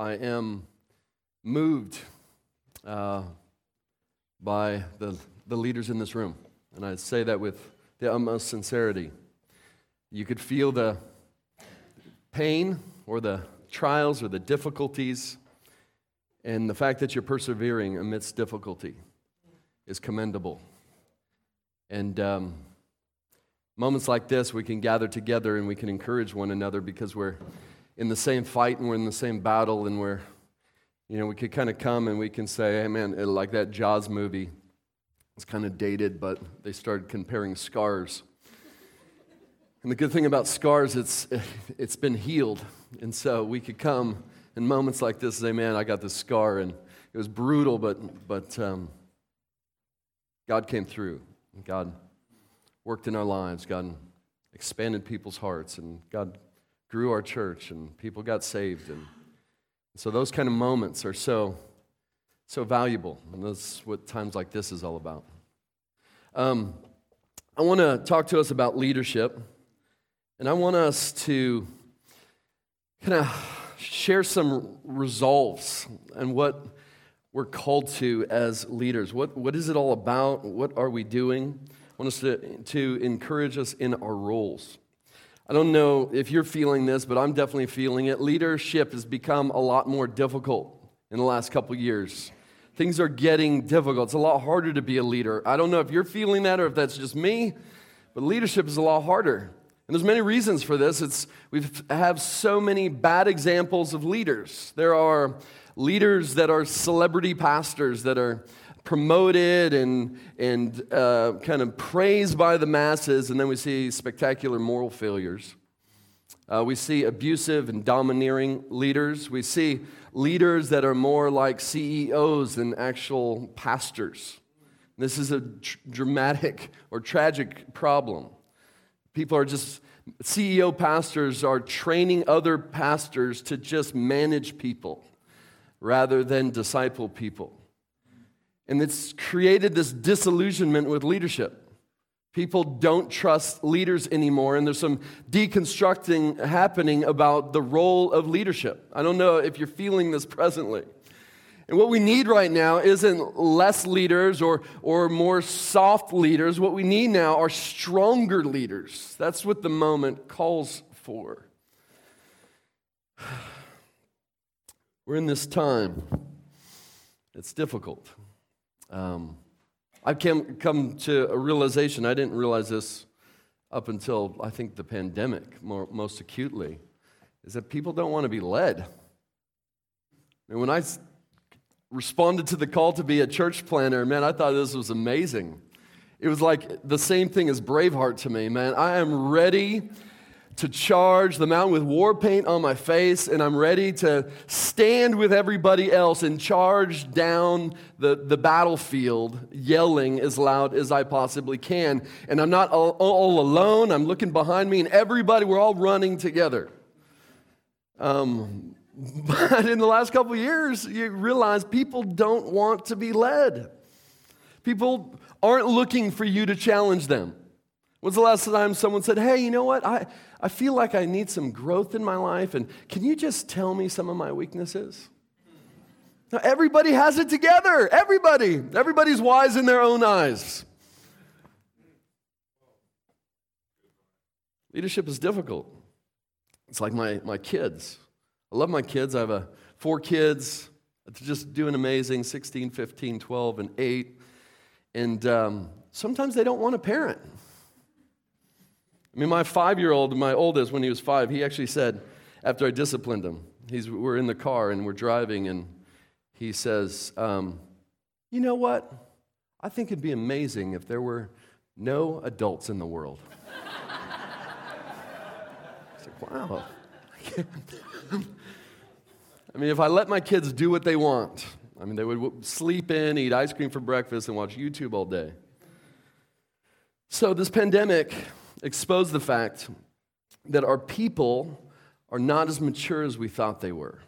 I am moved uh, by the, the leaders in this room. And I say that with the utmost sincerity. You could feel the pain or the trials or the difficulties, and the fact that you're persevering amidst difficulty is commendable. And um, moments like this, we can gather together and we can encourage one another because we're in the same fight and we're in the same battle and we're, you know, we could kind of come and we can say, hey man, like that Jaws movie. It's kind of dated, but they started comparing scars. And the good thing about scars, it's, it's been healed. And so we could come in moments like this and say, man, I got this scar and it was brutal, but, but um, God came through. God worked in our lives. God expanded people's hearts. And God grew our church and people got saved. And so those kind of moments are so, so valuable. And that's what times like this is all about. Um, I want to talk to us about leadership. And I want us to kind of share some resolves and what we're called to as leaders. What, what is it all about? What are we doing? I want us to, to encourage us in our roles. I don't know if you're feeling this, but I'm definitely feeling it. Leadership has become a lot more difficult in the last couple years. Things are getting difficult. It's a lot harder to be a leader. I don't know if you're feeling that or if that's just me, but leadership is a lot harder. And there's many reasons for this. It's we have so many bad examples of leaders. There are leaders that are celebrity pastors that are promoted and, and uh, kind of praised by the masses, and then we see spectacular moral failures. Uh, we see abusive and domineering leaders. We see leaders that are more like CEOs than actual pastors. This is a tr- dramatic or tragic problem. People are just, CEO pastors are training other pastors to just manage people rather than disciple people. And it's created this disillusionment with leadership. People don't trust leaders anymore, and there's some deconstructing happening about the role of leadership. I don't know if you're feeling this presently. And what we need right now isn't less leaders or, or more soft leaders. What we need now are stronger leaders. That's what the moment calls for. We're in this time, it's difficult. Um, I've come, come to a realization, I didn't realize this up until I think the pandemic more, most acutely, is that people don't want to be led. And when I responded to the call to be a church planner, man, I thought this was amazing. It was like the same thing as Braveheart to me, man. I am ready to charge the mountain with war paint on my face, and I'm ready to stand with everybody else and charge down the, the battlefield, yelling as loud as I possibly can. And I'm not all, all alone, I'm looking behind me, and everybody, we're all running together. Um, but in the last couple years, you realize people don't want to be led. People aren't looking for you to challenge them. When's the last time someone said, Hey, you know what? I, I feel like I need some growth in my life, and can you just tell me some of my weaknesses? Now, everybody has it together. Everybody. Everybody's wise in their own eyes. Leadership is difficult. It's like my, my kids. I love my kids. I have a, four kids. Just doing amazing 16, 15, 12, and 8. And um, sometimes they don't want a parent. I mean, my five year old, my oldest, when he was five, he actually said, after I disciplined him, he's, we're in the car and we're driving, and he says, um, You know what? I think it'd be amazing if there were no adults in the world. I said, Wow. I mean, if I let my kids do what they want, I mean, they would sleep in, eat ice cream for breakfast, and watch YouTube all day. So, this pandemic expose the fact that our people are not as mature as we thought they were.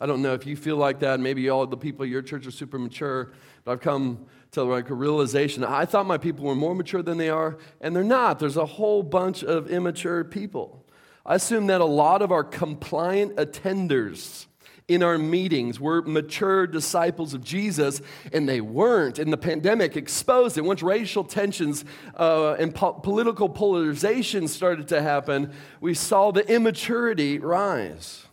I don't know if you feel like that. Maybe all the people at your church are super mature, but I've come to like a realization. I thought my people were more mature than they are, and they're not. There's a whole bunch of immature people. I assume that a lot of our compliant attenders in our meetings were mature disciples of Jesus, and they weren't. And the pandemic exposed it. Once racial tensions uh, and po- political polarization started to happen, we saw the immaturity rise.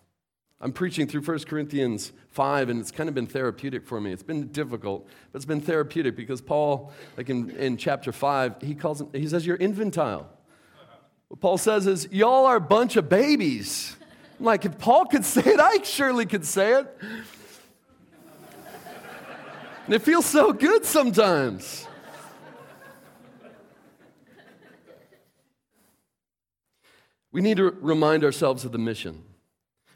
I'm preaching through 1 Corinthians 5, and it's kind of been therapeutic for me. It's been difficult, but it's been therapeutic because Paul, like in, in chapter 5, he, calls him, he says, You're infantile. What Paul says is, Y'all are a bunch of babies. I'm like, if Paul could say it, I surely could say it. And it feels so good sometimes. We need to remind ourselves of the mission.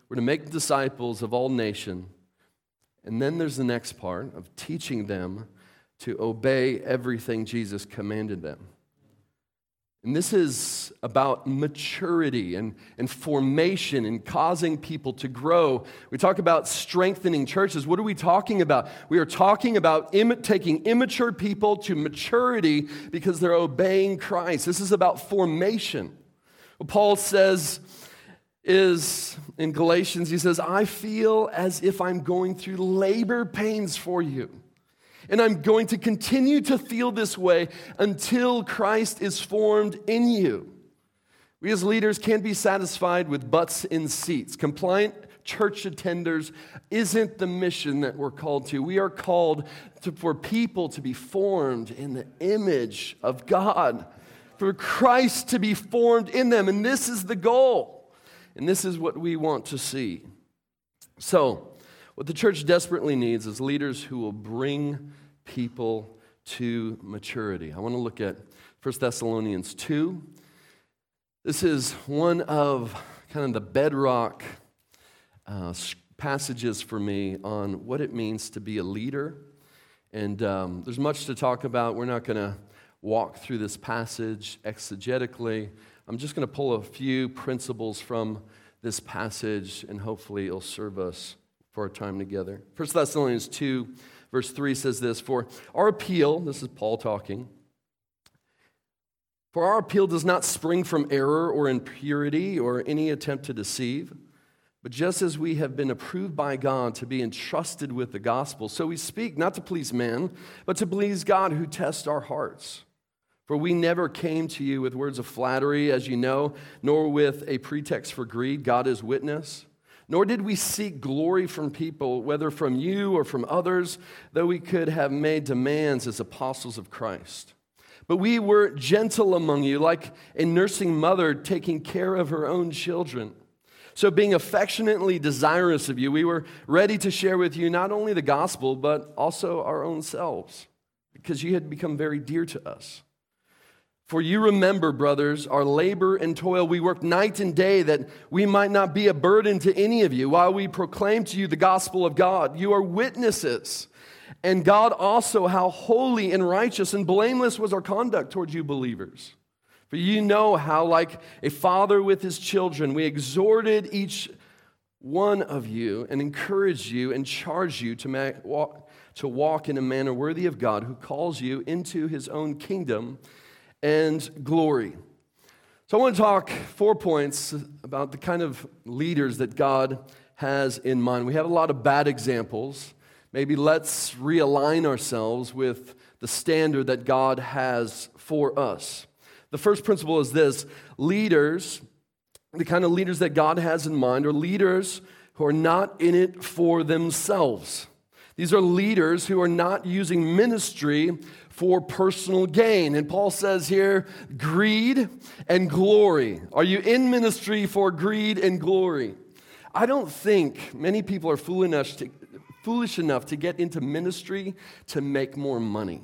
We're to make disciples of all nations. And then there's the next part of teaching them to obey everything Jesus commanded them. And this is about maturity and, and formation and causing people to grow. We talk about strengthening churches. What are we talking about? We are talking about Im- taking immature people to maturity because they're obeying Christ. This is about formation. What Paul says is in Galatians, he says, I feel as if I'm going through labor pains for you. And I'm going to continue to feel this way until Christ is formed in you. We as leaders can't be satisfied with butts in seats. Compliant church attenders isn't the mission that we're called to. We are called to, for people to be formed in the image of God, for Christ to be formed in them. And this is the goal. And this is what we want to see. So, what the church desperately needs is leaders who will bring people to maturity. I want to look at 1 Thessalonians 2. This is one of kind of the bedrock uh, passages for me on what it means to be a leader. And um, there's much to talk about. We're not going to walk through this passage exegetically. I'm just going to pull a few principles from this passage, and hopefully it'll serve us for our time together. 1 Thessalonians 2 Verse 3 says this For our appeal, this is Paul talking, for our appeal does not spring from error or impurity or any attempt to deceive, but just as we have been approved by God to be entrusted with the gospel, so we speak not to please men, but to please God who tests our hearts. For we never came to you with words of flattery, as you know, nor with a pretext for greed. God is witness. Nor did we seek glory from people, whether from you or from others, though we could have made demands as apostles of Christ. But we were gentle among you, like a nursing mother taking care of her own children. So, being affectionately desirous of you, we were ready to share with you not only the gospel, but also our own selves, because you had become very dear to us. For you remember, brothers, our labor and toil. We worked night and day that we might not be a burden to any of you while we proclaim to you the gospel of God. You are witnesses. And God also, how holy and righteous and blameless was our conduct towards you believers. For you know how, like a father with his children, we exhorted each one of you and encouraged you and charged you to, walk, to walk in a manner worthy of God who calls you into his own kingdom and glory. So, I want to talk four points about the kind of leaders that God has in mind. We have a lot of bad examples. Maybe let's realign ourselves with the standard that God has for us. The first principle is this leaders, the kind of leaders that God has in mind, are leaders who are not in it for themselves. These are leaders who are not using ministry for personal gain. And Paul says here, greed and glory. Are you in ministry for greed and glory? I don't think many people are foolish enough to, foolish enough to get into ministry to make more money.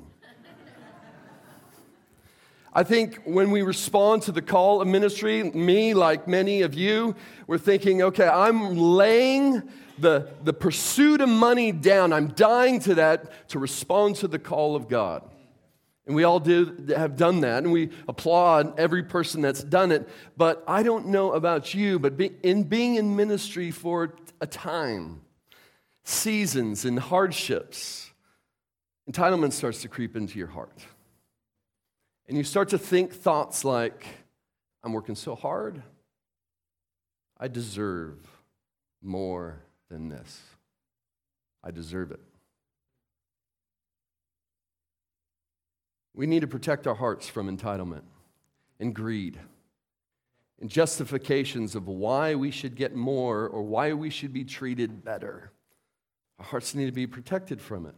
I think when we respond to the call of ministry, me, like many of you, we're thinking, okay, I'm laying the, the pursuit of money down. I'm dying to that to respond to the call of God. And we all do have done that, and we applaud every person that's done it. But I don't know about you, but be, in being in ministry for a time, seasons, and hardships, entitlement starts to creep into your heart. And you start to think thoughts like, I'm working so hard, I deserve more than this. I deserve it. We need to protect our hearts from entitlement and greed and justifications of why we should get more or why we should be treated better. Our hearts need to be protected from it.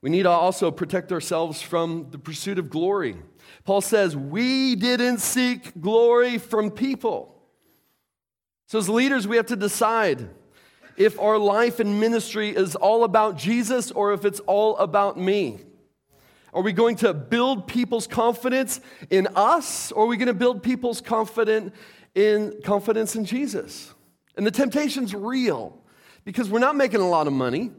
We need to also protect ourselves from the pursuit of glory. Paul says, We didn't seek glory from people. So, as leaders, we have to decide if our life and ministry is all about Jesus or if it's all about me. Are we going to build people's confidence in us or are we going to build people's confidence in, confidence in Jesus? And the temptation's real because we're not making a lot of money.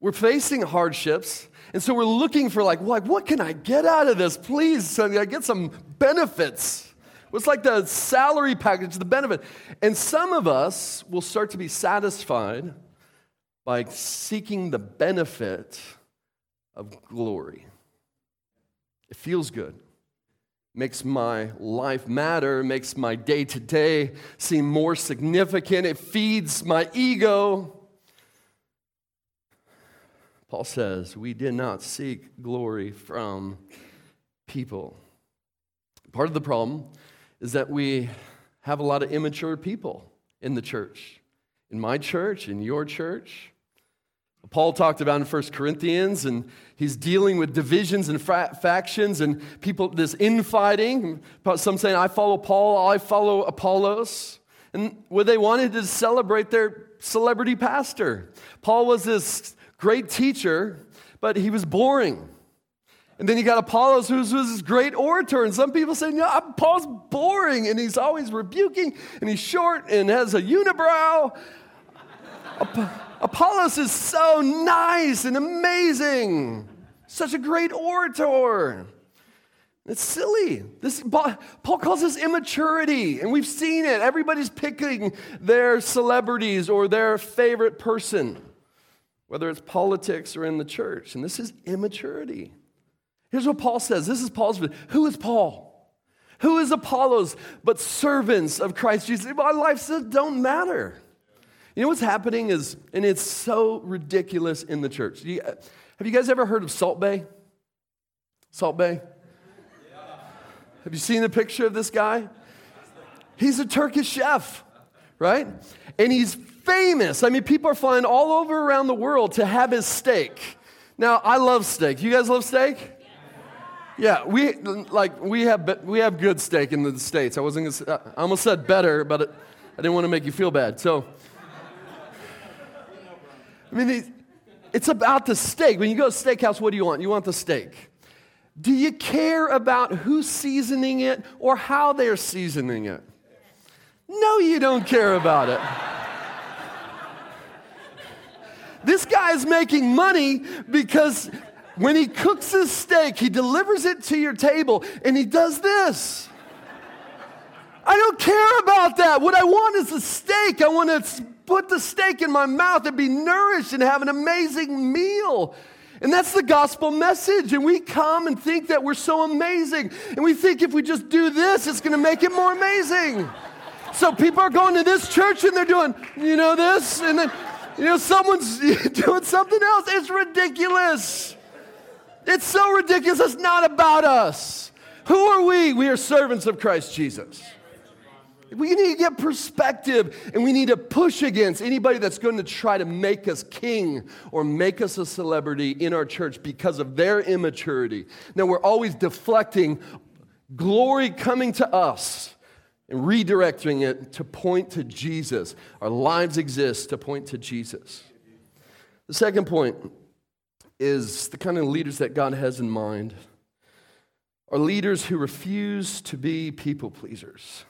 We're facing hardships. And so we're looking for like, like what can I get out of this? Please, I get some benefits. What's like the salary package, the benefit? And some of us will start to be satisfied by seeking the benefit of glory. It feels good. Makes my life matter, makes my day to day seem more significant. It feeds my ego. Paul says, We did not seek glory from people. Part of the problem is that we have a lot of immature people in the church. In my church, in your church. Paul talked about in 1 Corinthians, and he's dealing with divisions and fra- factions and people, this infighting. Some saying, I follow Paul, I follow Apollos. And what they wanted to celebrate their celebrity pastor. Paul was this great teacher, but he was boring. And then you got Apollos, who was this great orator. And some people say, no, Paul's boring, and he's always rebuking, and he's short and has a unibrow. Apollos is so nice and amazing, such a great orator. It's silly. This, Paul calls this immaturity, and we've seen it. Everybody's picking their celebrities or their favorite person whether it's politics or in the church. And this is immaturity. Here's what Paul says this is Paul's Who is Paul? Who is Apollos but servants of Christ Jesus? My life says don't matter. You know what's happening is, and it's so ridiculous in the church. Have you guys ever heard of Salt Bae? Salt Bae? Have you seen the picture of this guy? He's a Turkish chef, right? And he's famous. I mean, people are flying all over around the world to have his steak. Now, I love steak. You guys love steak? Yeah, we like we have we have good steak in the states. I wasn't gonna, uh, I almost said better, but it, I didn't want to make you feel bad. So, I mean, it's about the steak. When you go to steakhouse, what do you want? You want the steak. Do you care about who's seasoning it or how they're seasoning it? No, you don't care about it. This guy is making money because when he cooks his steak, he delivers it to your table and he does this. I don't care about that. What I want is a steak. I want to put the steak in my mouth and be nourished and have an amazing meal. And that's the gospel message. And we come and think that we're so amazing. And we think if we just do this, it's going to make it more amazing. So people are going to this church and they're doing, you know, this. And then you know, someone's doing something else. It's ridiculous. It's so ridiculous. It's not about us. Who are we? We are servants of Christ Jesus. We need to get perspective and we need to push against anybody that's going to try to make us king or make us a celebrity in our church because of their immaturity. Now, we're always deflecting glory coming to us and redirecting it to point to Jesus. Our lives exist to point to Jesus. The second point is the kind of leaders that God has in mind are leaders who refuse to be people pleasers.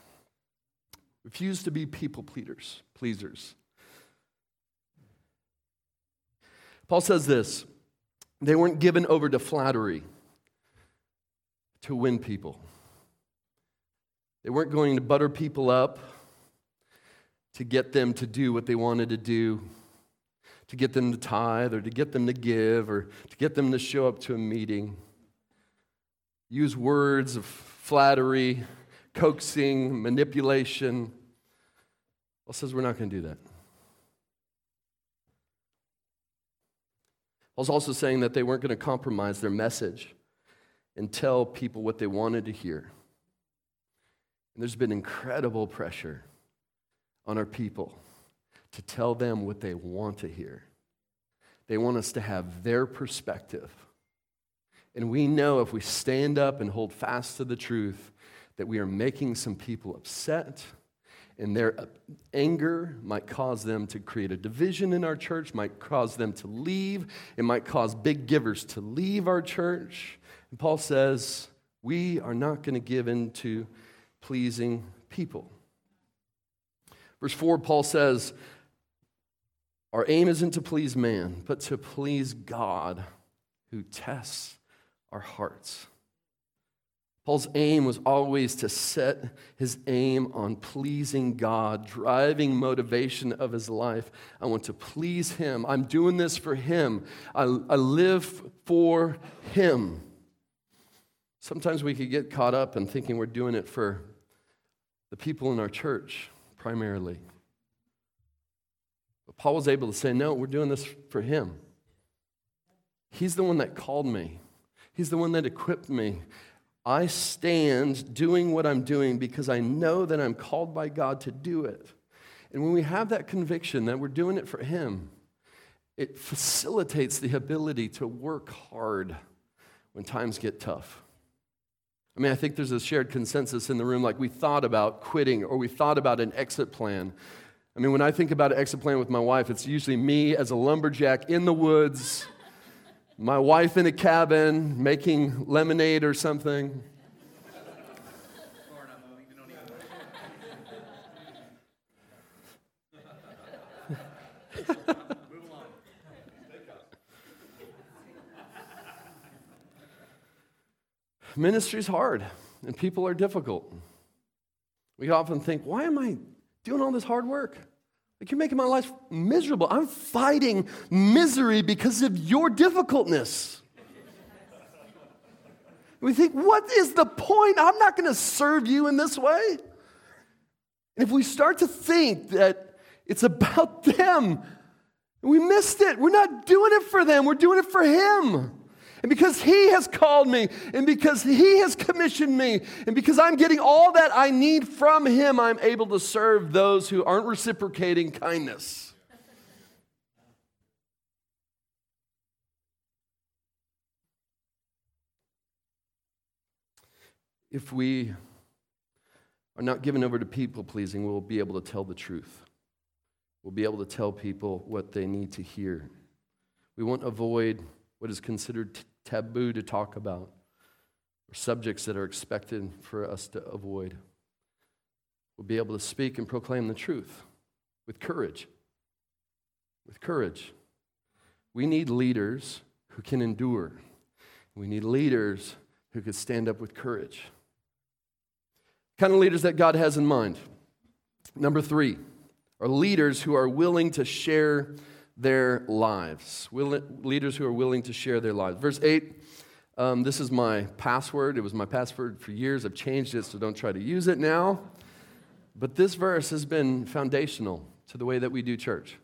Refuse to be people pleasers. Pleasers. Paul says this they weren't given over to flattery to win people. They weren't going to butter people up to get them to do what they wanted to do, to get them to tithe or to get them to give or to get them to show up to a meeting. Use words of flattery, coaxing, manipulation. Paul says we're not going to do that. Paul's also saying that they weren't going to compromise their message and tell people what they wanted to hear. And there's been incredible pressure on our people to tell them what they want to hear. They want us to have their perspective. And we know if we stand up and hold fast to the truth, that we are making some people upset, and their uh, anger might cause them to create a division in our church, might cause them to leave, it might cause big givers to leave our church. And Paul says, we are not going to give in to pleasing people. Verse 4, Paul says, Our aim isn't to please man, but to please God who tests our hearts. Paul's aim was always to set his aim on pleasing God, driving motivation of his life. I want to please him. I'm doing this for him. I, I live for him. Sometimes we could get caught up in thinking we're doing it for the people in our church primarily. But Paul was able to say, No, we're doing this for him. He's the one that called me, he's the one that equipped me. I stand doing what I'm doing because I know that I'm called by God to do it. And when we have that conviction that we're doing it for Him, it facilitates the ability to work hard when times get tough. I mean, I think there's a shared consensus in the room like we thought about quitting or we thought about an exit plan. I mean, when I think about an exit plan with my wife, it's usually me as a lumberjack in the woods my wife in a cabin making lemonade or something. Ministry's hard and people are difficult. We often think, why am I doing all this hard work? Like, you're making my life miserable. I'm fighting misery because of your difficultness. We think, what is the point? I'm not going to serve you in this way. And if we start to think that it's about them, we missed it. We're not doing it for them, we're doing it for Him. And because He has called me, and because He has commissioned me, and because I'm getting all that I need from Him, I'm able to serve those who aren't reciprocating kindness. If we are not given over to people pleasing, we'll be able to tell the truth. We'll be able to tell people what they need to hear. We won't avoid what is considered taboo to talk about, or subjects that are expected for us to avoid. We'll be able to speak and proclaim the truth with courage. With courage. We need leaders who can endure. We need leaders who can stand up with courage. Kind of leaders that God has in mind. Number three are leaders who are willing to share their lives. leaders who are willing to share their lives. Verse 8, um, this is my password. It was my password for years. I've changed it, so don't try to use it now. But this verse has been foundational to the way that we do church.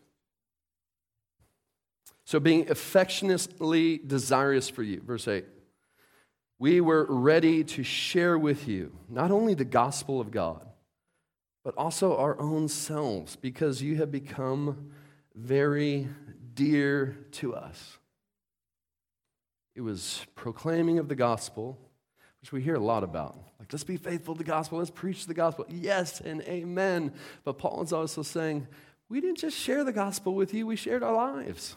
So, being affectionately desirous for you, verse 8, we were ready to share with you not only the gospel of God, but also our own selves, because you have become very dear to us. It was proclaiming of the gospel, which we hear a lot about. Like, let's be faithful to the gospel, let's preach the gospel. Yes and amen. But Paul is also saying, we didn't just share the gospel with you, we shared our lives.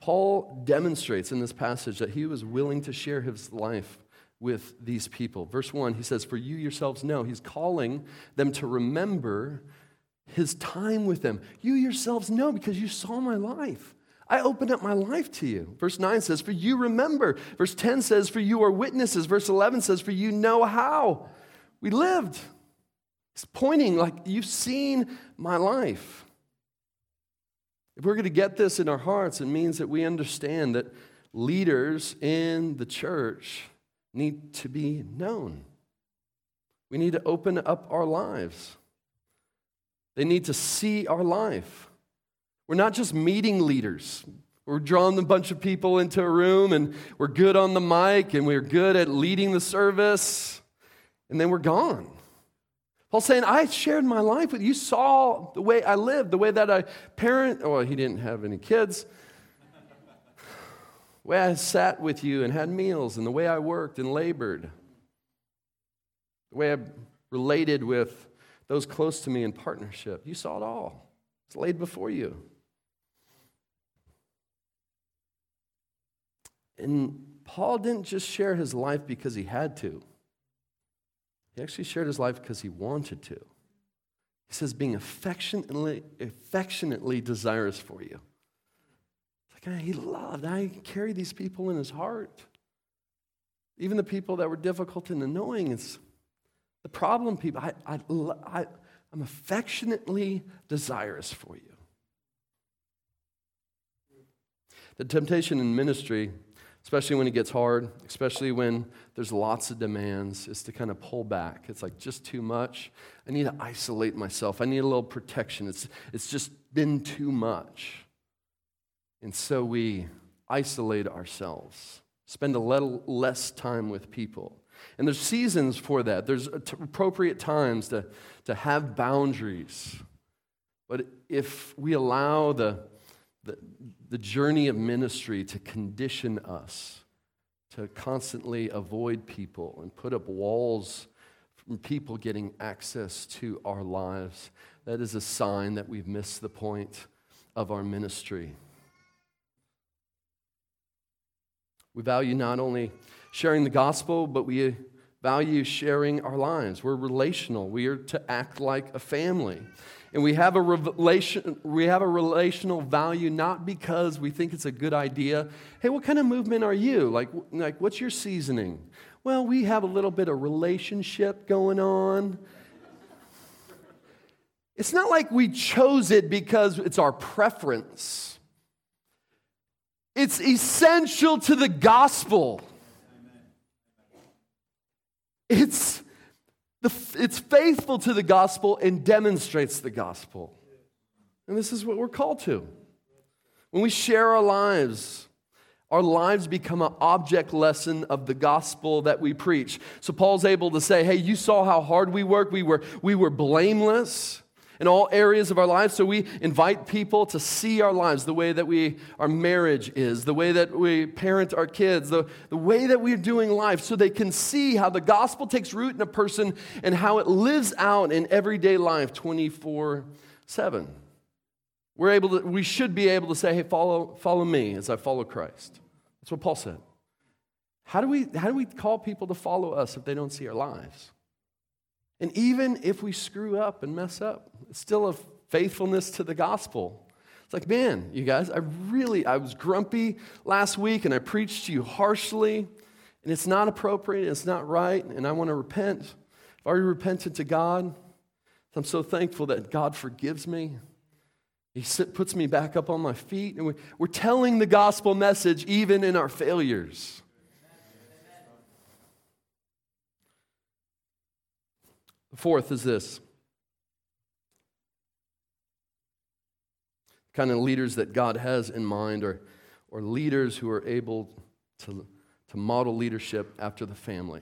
Paul demonstrates in this passage that he was willing to share his life with these people. Verse 1, he says, For you yourselves know, he's calling them to remember his time with them. You yourselves know because you saw my life. I opened up my life to you. Verse 9 says, For you remember. Verse 10 says, For you are witnesses. Verse 11 says, For you know how we lived. He's pointing like, You've seen my life. If we're going to get this in our hearts, it means that we understand that leaders in the church need to be known. We need to open up our lives. They need to see our life. We're not just meeting leaders. We're drawing a bunch of people into a room and we're good on the mic and we're good at leading the service, and then we're gone. Paul's saying, I shared my life with you. You saw the way I lived, the way that I parent. Well, he didn't have any kids. The way I sat with you and had meals, and the way I worked and labored, the way I related with those close to me in partnership. You saw it all. It's laid before you. And Paul didn't just share his life because he had to. He actually shared his life because he wanted to. He says, being affectionately, affectionately desirous for you. Like, he loved, I carried these people in his heart. Even the people that were difficult and annoying. It's the problem, people. I, I, I, I'm affectionately desirous for you. The temptation in ministry especially when it gets hard, especially when there's lots of demands, is to kind of pull back. It's like just too much. I need to isolate myself. I need a little protection. It's, it's just been too much. And so we isolate ourselves, spend a little less time with people. And there's seasons for that. There's appropriate times to, to have boundaries. But if we allow the, the, the journey of ministry to condition us to constantly avoid people and put up walls from people getting access to our lives. That is a sign that we've missed the point of our ministry. We value not only sharing the gospel, but we value sharing our lives. We're relational, we are to act like a family. And we have a relation, we have a relational value not because we think it's a good idea. Hey, what kind of movement are you? Like, like what's your seasoning? Well, we have a little bit of relationship going on. It's not like we chose it because it's our preference. It's essential to the gospel. It's the, it's faithful to the gospel and demonstrates the gospel. And this is what we're called to. When we share our lives, our lives become an object lesson of the gospel that we preach. So Paul's able to say, hey, you saw how hard we work. We were, we were blameless in all areas of our lives. So we invite people to see our lives, the way that we, our marriage is, the way that we parent our kids, the, the way that we're doing life, so they can see how the gospel takes root in a person and how it lives out in everyday life 24 7. We're able to, we should be able to say, hey, follow, follow me as I follow Christ. That's what Paul said. How do, we, how do we call people to follow us if they don't see our lives? And even if we screw up and mess up, it's still a faithfulness to the gospel. It's like, man, you guys, I really, I was grumpy last week and I preached to you harshly, and it's not appropriate, it's not right, and I want to repent. I've already repented to God. I'm so thankful that God forgives me. He puts me back up on my feet, and we're telling the gospel message even in our failures. The fourth is this kind of leaders that God has in mind are, are leaders who are able to, to model leadership after the family.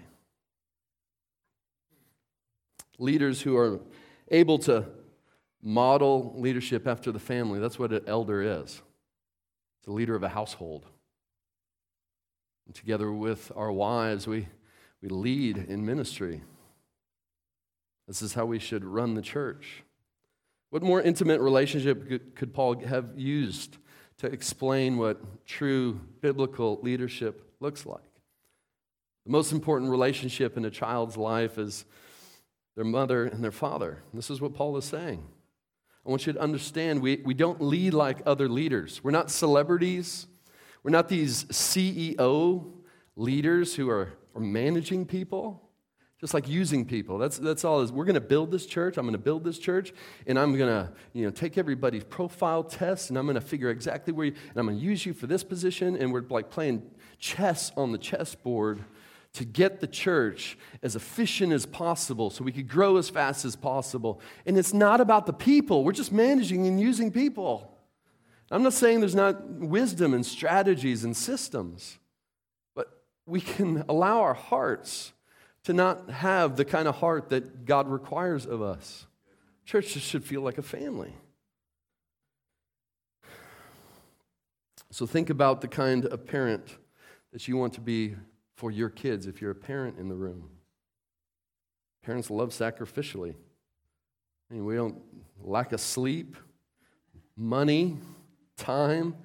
Leaders who are able to model leadership after the family. That's what an elder is. It's the leader of a household. And together with our wives, we, we lead in ministry. This is how we should run the church. What more intimate relationship could Paul have used to explain what true biblical leadership looks like? The most important relationship in a child's life is their mother and their father. This is what Paul is saying. I want you to understand we, we don't lead like other leaders. We're not celebrities. We're not these CEO leaders who are, are managing people just like using people. That's, that's all. Is we're going to build this church. I'm going to build this church, and I'm going to you know take everybody's profile test, and I'm going to figure exactly where you, and I'm going to use you for this position, and we're like playing chess on the chessboard to get the church as efficient as possible so we could grow as fast as possible. And it's not about the people. We're just managing and using people. I'm not saying there's not wisdom and strategies and systems, but we can allow our hearts to not have the kind of heart that God requires of us. Church should feel like a family. So think about the kind of parent that you want to be for your kids if you're a parent in the room. Parents love sacrificially. I mean, we don't lack of sleep, money, time,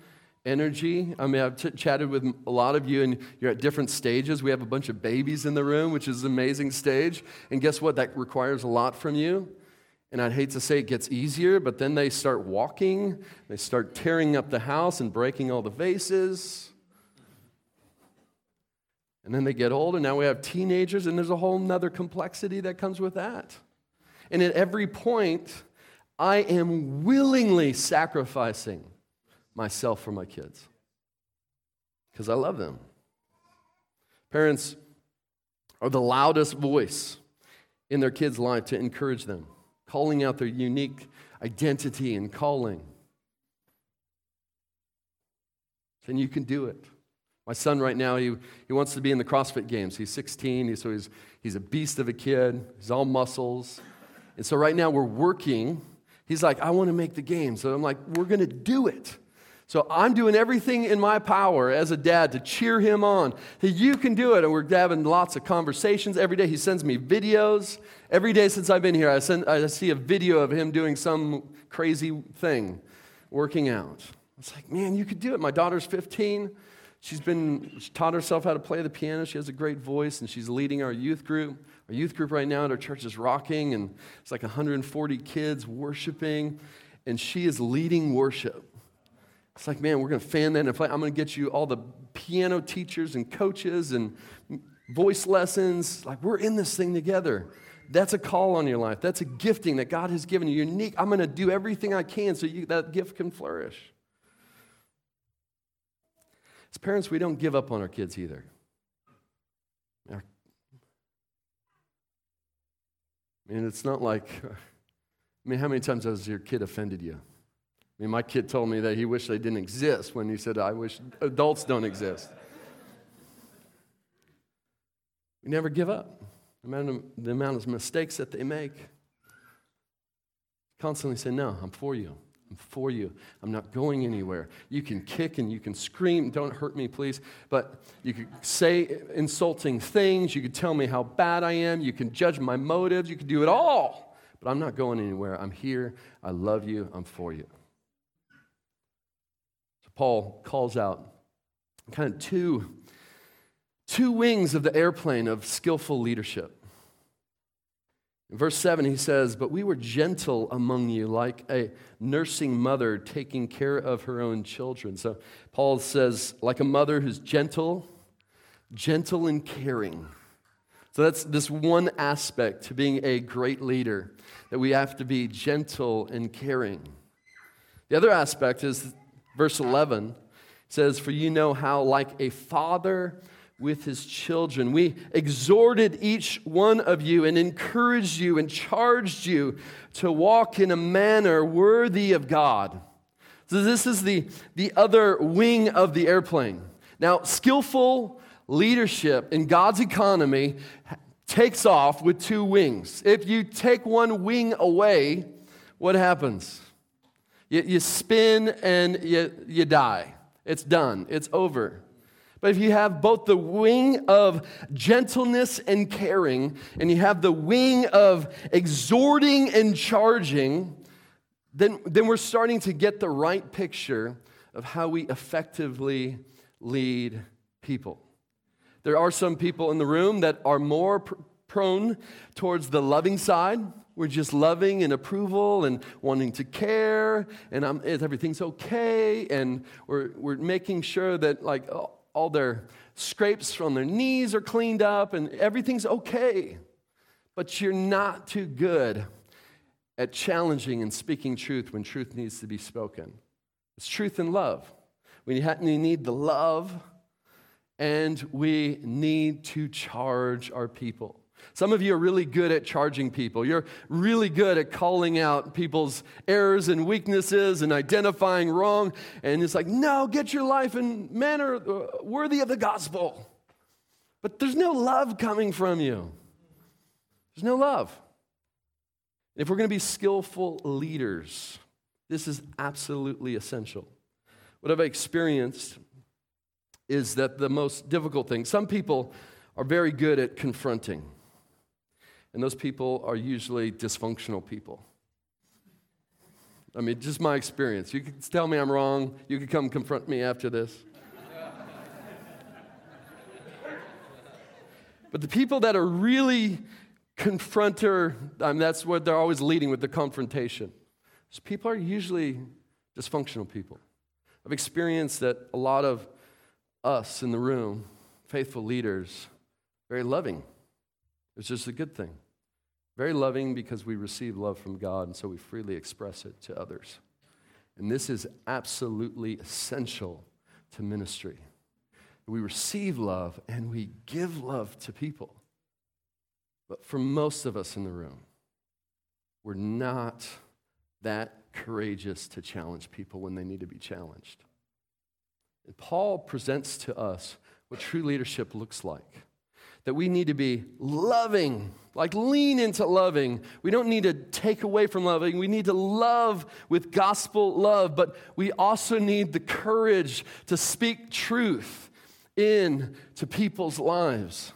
energy. I mean, I've chatted with a lot of you, and you're at different stages. We have a bunch of babies in the room, which is an amazing stage. And guess what? That requires a lot from you. And I'd hate to say it gets easier, but then they start walking, they start tearing up the house and breaking all the vases. And then they get old, and now we have teenagers, and there's a whole nother complexity that comes with that. And at every point, I am willingly sacrificing myself for my kids because I love them. Parents are the loudest voice in their kids' life to encourage them, calling out their unique identity and calling. And you can do it. My son right now, he, he wants to be in the CrossFit games. He's 16, so he's, he's a beast of a kid. He's all muscles. And so right now we're working. He's like, I want to make the games. So I'm like, we're going to do it. So I'm doing everything in my power as a dad to cheer him on that you can do it. And we're having lots of conversations every day. He sends me videos. Every day since I've been here, I, send, I see a video of him doing some crazy thing, working out. It's like, man, you could do it. My daughter's 15. She's been she taught herself how to play the piano. She has a great voice, and she's leading our youth group. Our youth group right now at our church is rocking, and it's like 140 kids worshiping, and she is leading worship. It's like, man, we're going to fan that and play. I'm going to get you all the piano teachers and coaches and voice lessons. Like, we're in this thing together. That's a call on your life. That's a gifting that God has given you. Unique. I'm going to do everything I can so you, that gift can flourish. As parents, we don't give up on our kids either. I mean, it's not like, I mean, how many times has your kid offended you? I mean, my kid told me that he wished they didn't exist when he said, I wish adults don't exist. We never give up, no matter the amount of mistakes that they make. Constantly say, No, I'm for you. I'm for you. I'm not going anywhere. You can kick and you can scream. Don't hurt me, please. But you could say insulting things. You could tell me how bad I am. You can judge my motives. You can do it all. But I'm not going anywhere. I'm here. I love you. I'm for you. Paul calls out kind of two, two wings of the airplane of skillful leadership. In verse 7, he says, But we were gentle among you, like a nursing mother taking care of her own children. So Paul says, like a mother who's gentle, gentle and caring. So that's this one aspect to being a great leader, that we have to be gentle and caring. The other aspect is Verse 11 says, For you know how, like a father with his children, we exhorted each one of you and encouraged you and charged you to walk in a manner worthy of God. So, this is the, the other wing of the airplane. Now, skillful leadership in God's economy takes off with two wings. If you take one wing away, what happens? You, you spin and you, you die. It's done, it's over. But if you have both the wing of gentleness and caring, and you have the wing of exhorting and charging, then, then we're starting to get the right picture of how we effectively lead people. There are some people in the room that are more pr- prone towards the loving side, we're just loving and approval and wanting to care, and um, I'm, everything's okay, and we're, we're making sure that like all their scrapes from their knees are cleaned up and everything's okay. But you're not too good at challenging and speaking truth when truth needs to be spoken. It's truth and love. We need the love, and we need to charge our people. Some of you are really good at charging people. You're really good at calling out people's errors and weaknesses and identifying wrong. And it's like, no, get your life in manner uh, worthy of the gospel. But there's no love coming from you. There's no love. If we're going to be skillful leaders, this is absolutely essential. What I've experienced is that the most difficult thing, some people are very good at confronting. And those people are usually dysfunctional people. I mean, just my experience. You can tell me I'm wrong. You can come confront me after this. but the people that are really confronter, I mean, that's what they're always leading with the confrontation. So people are usually dysfunctional people. I've experienced that a lot of us in the room, faithful leaders, very loving. It's just a good thing. Very loving because we receive love from God, and so we freely express it to others. And this is absolutely essential to ministry. We receive love and we give love to people. But for most of us in the room, we're not that courageous to challenge people when they need to be challenged. And Paul presents to us what true leadership looks like that we need to be loving, like lean into loving. We don't need to take away from loving. We need to love with gospel love, but we also need the courage to speak truth into people's lives.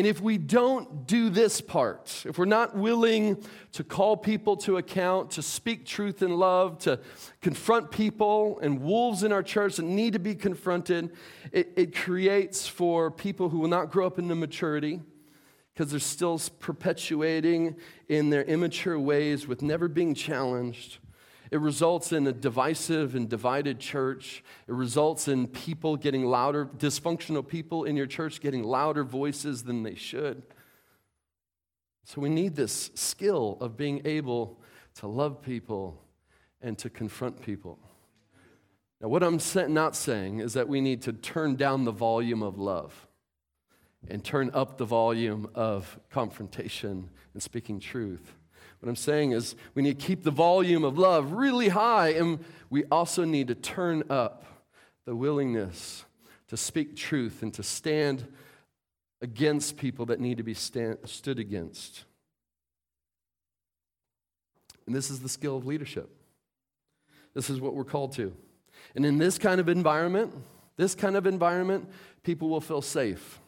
And if we don't do this part, if we're not willing to call people to account, to speak truth in love, to confront people and wolves in our church that need to be confronted, it, it creates for people who will not grow up into maturity because they're still perpetuating in their immature ways with never being challenged it results in a divisive and divided church. It results in people getting louder, dysfunctional people in your church getting louder voices than they should. So we need this skill of being able to love people and to confront people. Now, what I'm not saying is that we need to turn down the volume of love and turn up the volume of confrontation and speaking truth. What I'm saying is, we need to keep the volume of love really high, and we also need to turn up the willingness to speak truth and to stand against people that need to be stand, stood against. And this is the skill of leadership. This is what we're called to. And in this kind of environment, this kind of environment, people will feel safe.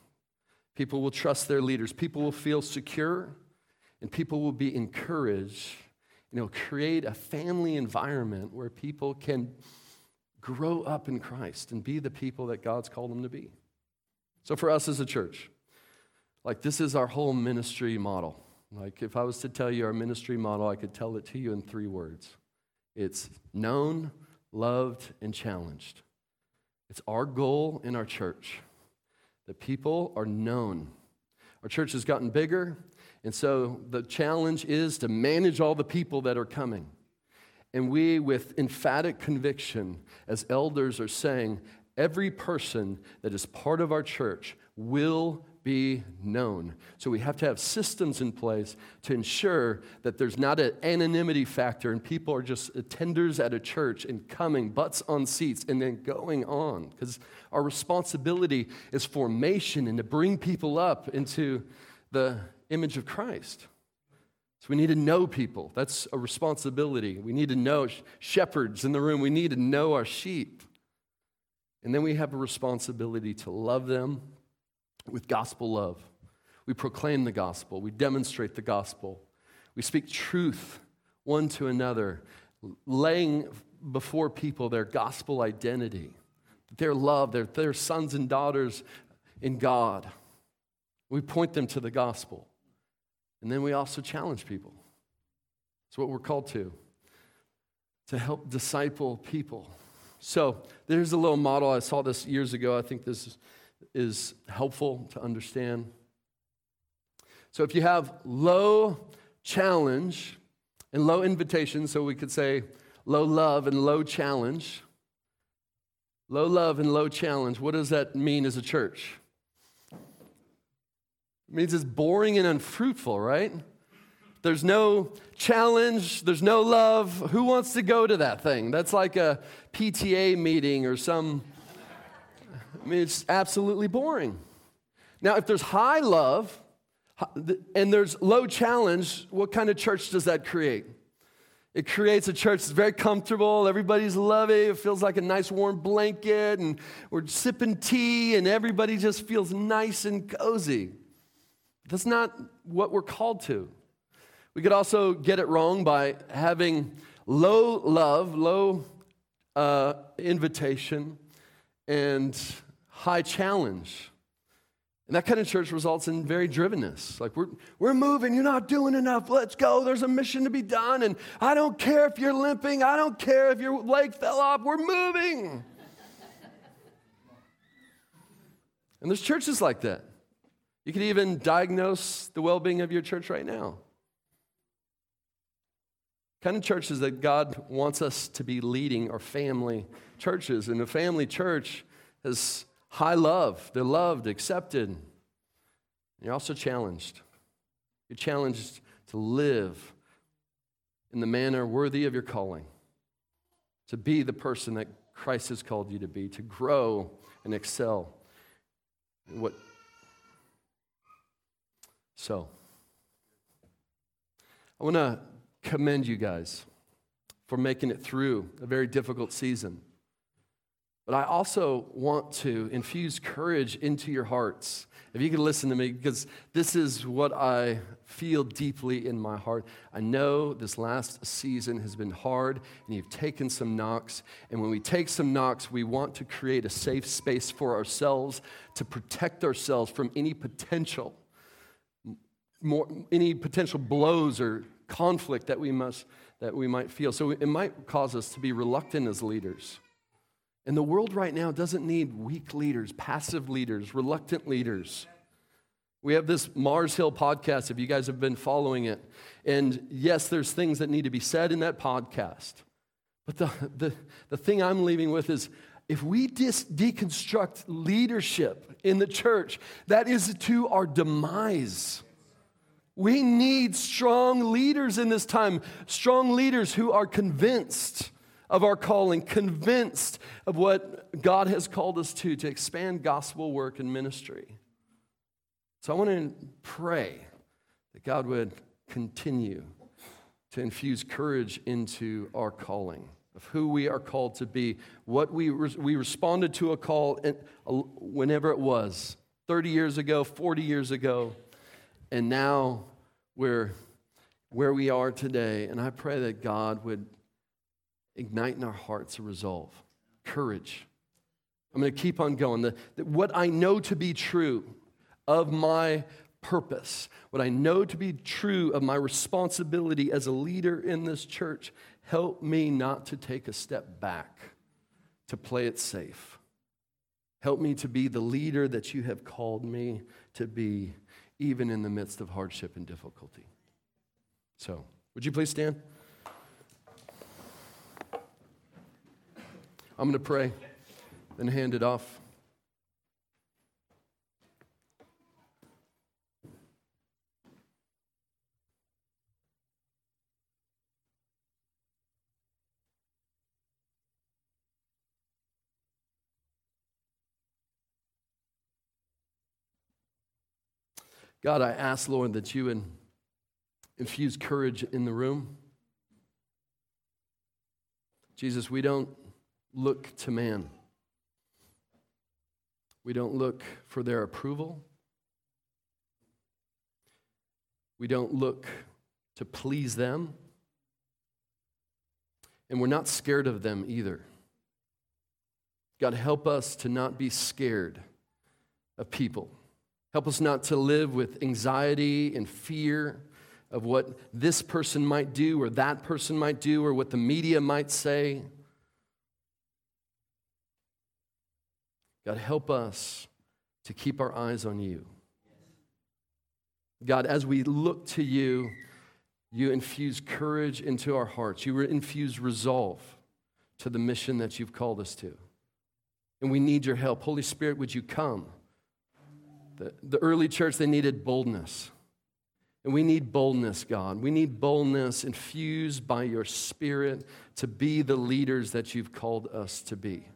People will trust their leaders. People will feel secure and people will be encouraged. You know, create a family environment where people can grow up in Christ and be the people that God's called them to be. So, for us as a church, like this is our whole ministry model. Like, if I was to tell you our ministry model, I could tell it to you in three words it's known, loved, and challenged. It's our goal in our church that people are known. Our church has gotten bigger, and so the challenge is to manage all the people that are coming. And we, with emphatic conviction, as elders, are saying every person that is part of our church will be known. So we have to have systems in place to ensure that there's not an anonymity factor and people are just attenders at a church and coming, butts on seats, and then going on. Because our responsibility is formation and to bring people up into the image of Christ. So we need to know people. That's a responsibility. We need to know shepherds in the room. We need to know our sheep. And then we have a responsibility to love them with gospel love. We proclaim the gospel, we demonstrate the gospel, we speak truth one to another, laying before people their gospel identity, their love, their, their sons and daughters in God. We point them to the gospel. And then we also challenge people. It's what we're called to, to help disciple people. So there's a little model. I saw this years ago. I think this is helpful to understand. So if you have low challenge and low invitation, so we could say low love and low challenge, low love and low challenge, what does that mean as a church? It means it's boring and unfruitful, right? There's no challenge, there's no love. Who wants to go to that thing? That's like a PTA meeting or some. I mean, it's absolutely boring. Now, if there's high love and there's low challenge, what kind of church does that create? It creates a church that's very comfortable. Everybody's loving. It feels like a nice warm blanket, and we're sipping tea, and everybody just feels nice and cozy. That's not what we're called to. We could also get it wrong by having low love, low uh, invitation, and high challenge. And that kind of church results in very drivenness. Like, we're, we're moving, you're not doing enough, let's go, there's a mission to be done, and I don't care if you're limping, I don't care if your leg fell off, we're moving. and there's churches like that. You could even diagnose the well being of your church right now. Kind of churches that God wants us to be leading are family churches. And a family church has high love. They're loved, accepted. You're also challenged. You're challenged to live in the manner worthy of your calling, to be the person that Christ has called you to be, to grow and excel. What so I want to commend you guys for making it through a very difficult season. But I also want to infuse courage into your hearts. If you could listen to me, because this is what I feel deeply in my heart. I know this last season has been hard, and you've taken some knocks. And when we take some knocks, we want to create a safe space for ourselves to protect ourselves from any potential, more, any potential blows or conflict that we must that we might feel. So it might cause us to be reluctant as leaders. And the world right now doesn't need weak leaders, passive leaders, reluctant leaders. We have this Mars Hill podcast, if you guys have been following it. And yes, there's things that need to be said in that podcast. But the, the, the thing I'm leaving with is if we dis- deconstruct leadership in the church, that is to our demise. We need strong leaders in this time, strong leaders who are convinced of our calling, convinced of what God has called us to, to expand gospel work and ministry. So I want to pray that God would continue to infuse courage into our calling of who we are called to be. What we, we responded to a call whenever it was 30 years ago, 40 years ago, and now we're where we are today. And I pray that God would ignite in our hearts a resolve, courage. I'm going to keep on going. The, the, what I know to be true of my purpose, what I know to be true of my responsibility as a leader in this church, help me not to take a step back, to play it safe. Help me to be the leader that you have called me to be, even in the midst of hardship and difficulty. So, would you please stand? I'm going to pray, then hand it off. God, I ask, Lord, that you would infuse courage in the room. Jesus, we don't look to man. We don't look for their approval. We don't look to please them. And we're not scared of them either. God, help us to not be scared of people. Help us not to live with anxiety and fear of what this person might do or that person might do or what the media might say. God, help us to keep our eyes on you. God, as we look to you, you infuse courage into our hearts. You infuse resolve to the mission that you've called us to. And we need your help. Holy Spirit, would you come? The, the early church, they needed boldness. And we need boldness, God. We need boldness infused by your Spirit to be the leaders that you've called us to be.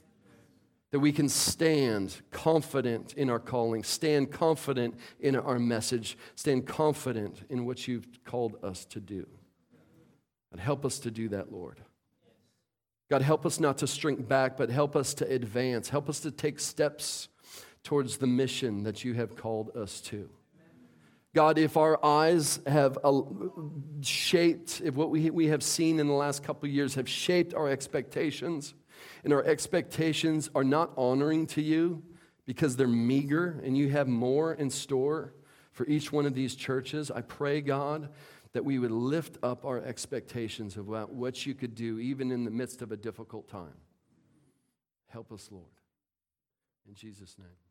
That we can stand confident in our calling, stand confident in our message, stand confident in what you've called us to do. And help us to do that, Lord. God, help us not to shrink back, but help us to advance. Help us to take steps towards the mission that you have called us to. God, if our eyes have uh, shaped, if what we, we have seen in the last couple of years have shaped our expectations, and our expectations are not honoring to you because they're meager and you have more in store for each one of these churches, I pray, God, that we would lift up our expectations about what you could do even in the midst of a difficult time. Help us, Lord. In Jesus' name.